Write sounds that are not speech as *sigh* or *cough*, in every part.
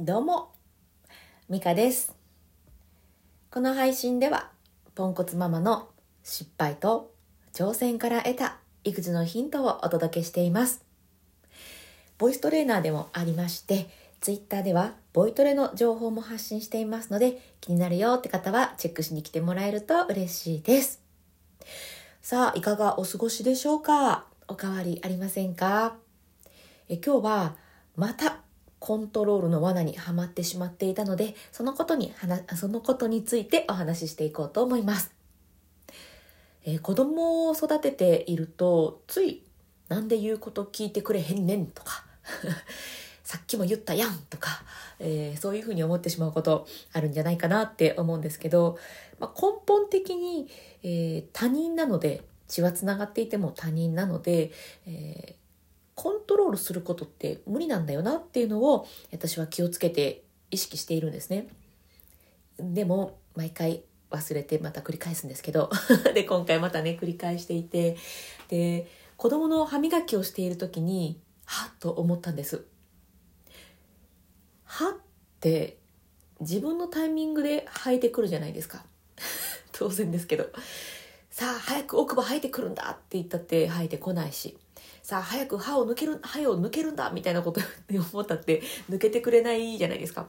どうも、ミカです。この配信では、ポンコツママの失敗と挑戦から得た育児のヒントをお届けしています。ボイストレーナーでもありまして、ツイッターではボイトレの情報も発信していますので、気になるよって方はチェックしに来てもらえると嬉しいです。さあ、いかがお過ごしでしょうか？おかわりありませんか？え今日はまたコントロールの罠にはまってしまっていたのでそのことに話そのことについてお話ししていこうと思います、えー子供を育てているとつい「なんで言うこと聞いてくれへんねん」とか「*laughs* さっきも言ったやん」とか、えーそういうふうに思ってしまうことあるんじゃないかなって思うんですけど、まあ、根本的に、えー他人なので血はつながっていても他人なので、えーコントロールすることって無理なんだよなっていうのを私は気をつけて意識しているんですね。でも毎回忘れてまた繰り返すんですけど *laughs* で今回またね繰り返していてで子供の歯磨きをしている時にはっと思ったんです。歯って自分のタイミングで生えてくるじゃないですか *laughs* 当然ですけどさあ早く奥歯生えてくるんだって言ったって生えてこないしさあ早く歯を抜ける歯を抜けるんだみたいなことに思ったって抜けてくれないじゃないですか。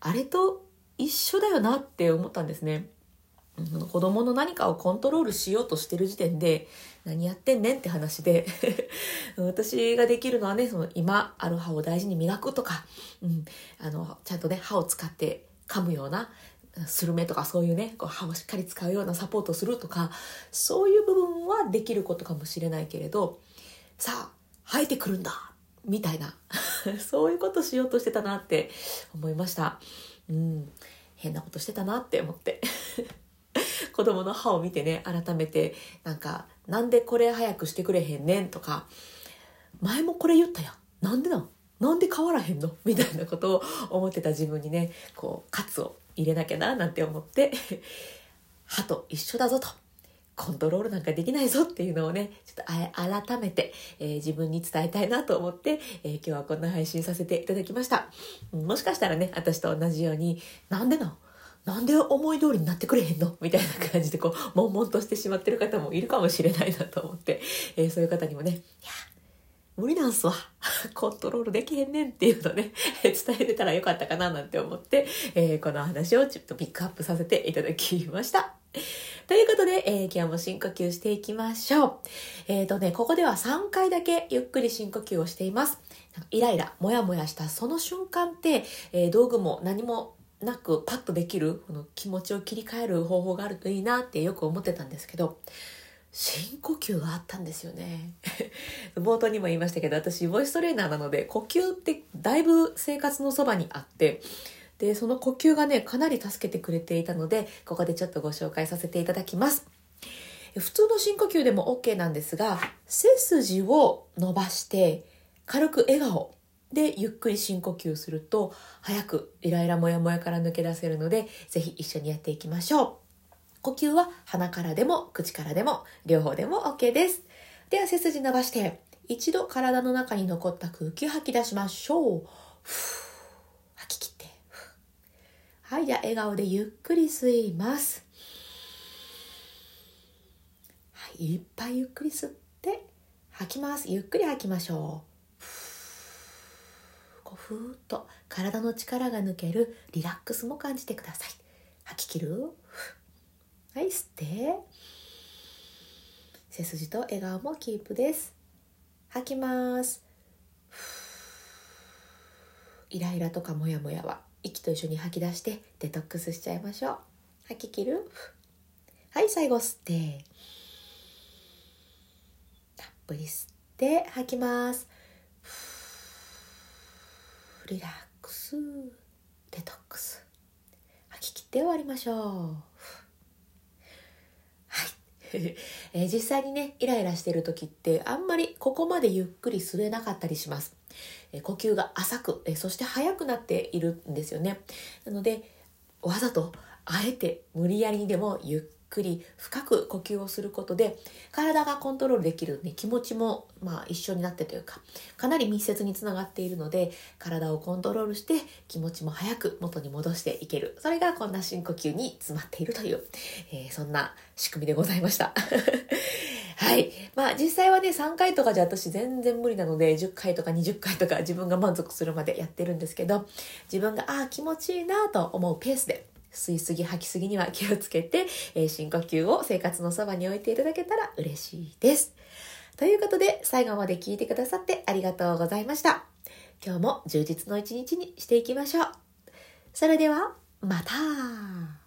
あれと一緒だよなって思ったんですね。うん子供の何かをコントロールしようとしてる時点で何やってんねんって話で *laughs* 私ができるのはねその今ある歯を大事に磨くとか、うん、あのちゃんとね歯を使って噛むようなスルメとかそういうねこう歯をしっかり使うようなサポートするとかそういう部分はできることかもしれないけれどさあ生えてくるんだ。みたいな。*laughs* そういうことしようとしてたなって思いました。うん。変なことしてたなって思って。*laughs* 子供の歯を見てね改めてなんか「なんでこれ早くしてくれへんねん」とか「前もこれ言ったやん。なんでなん？なんで変わらへんの?」みたいなことを思ってた自分にねこう喝を入れなきゃななんて思って。*laughs* 歯と一緒だぞと。コントロールなんかできないぞっていうのをねちょっと改めて、えー自分に伝えたいなと思って、えー今日はこんな配信させていただきましたもしかしたらね私と同じようになんでななんで思い通りになってくれへんの？みたいな感じでこう悶々としてしまってる方もいるかもしれないなと思って、えーそういう方にもねいや無理なんすわ。*laughs* コントロールできへんねんっていうのね、*laughs* 伝えれたらよかったかななんて思って、えーこの話をちょっとピックアップさせていただきました。ということで、えー今日も深呼吸していきましょう。えっ、とね、ここでは3回だけゆっくり深呼吸をしています。イライラ、モヤモヤしたその瞬間って、えー道具も何もなくパッとできる、この気持ちを切り替える方法があるといいなってよく思ってたんですけど、深呼吸があったんですよね。*laughs* 冒頭にも言いましたけど、私、ボイストレーナーなので、呼吸ってだいぶ生活のそばにあって、で、その呼吸がね、かなり助けてくれていたので、ここでちょっとご紹介させていただきます。普通の深呼吸でも OK なんですが、背筋を伸ばして、軽く笑顔でゆっくり深呼吸すると、早くイライラモヤモヤから抜け出せるので、ぜひ一緒にやっていきましょう。呼吸は鼻からでも口からでも両方でも OK です。では背筋伸ばして一度体の中に残った空気を吐き出しましょう。ふう吐き切って。ふうはい、じゃあ笑顔でゆっくり吸います。はい、いっぱいゆっくり吸って吐きます。ゆっくり吐きましょう。ふうこうふーっと体の力が抜けるリラックスも感じてください。吐き切る？はい、吸って。背筋と笑顔もキープです。吐きます。イライラとかモヤモヤは？息と一緒に吐き出してデトックスしちゃいましょう。吐き切る？はい、最後吸って。たっぷり吸って吐きます。リラックス。デトックス。吐き切って終わりましょう。はい。*laughs* えー実際にね、イライラしてる時ってあんまりここまでゆっくり吸えなかったりします。え呼吸が浅く、えそして速くなっているんですよね。なので、わざと、あえて無理やりにでもゆっくり深く呼吸をすることで体がコントロールできる、ね、気持ちも、まあ、一緒になってというかかなり密接につながっているので体をコントロールして気持ちも早く元に戻していけるそれがこんな深呼吸に詰まっているという、えー、そんな仕組みでございました。はい。まあ実際はね、3回とかじゃ私全然無理なので、10回とか20回とか自分が満足するまでやってるんですけど、自分が、ああ、気持ちいいなと思うペースで、吸いすぎ、吐きすぎには気をつけて、えー、深呼吸を生活のそばに置いていただけたら嬉しいです。ということで、最後まで聞いてくださってありがとうございました。今日も充実の一日にしていきましょう。それでは、また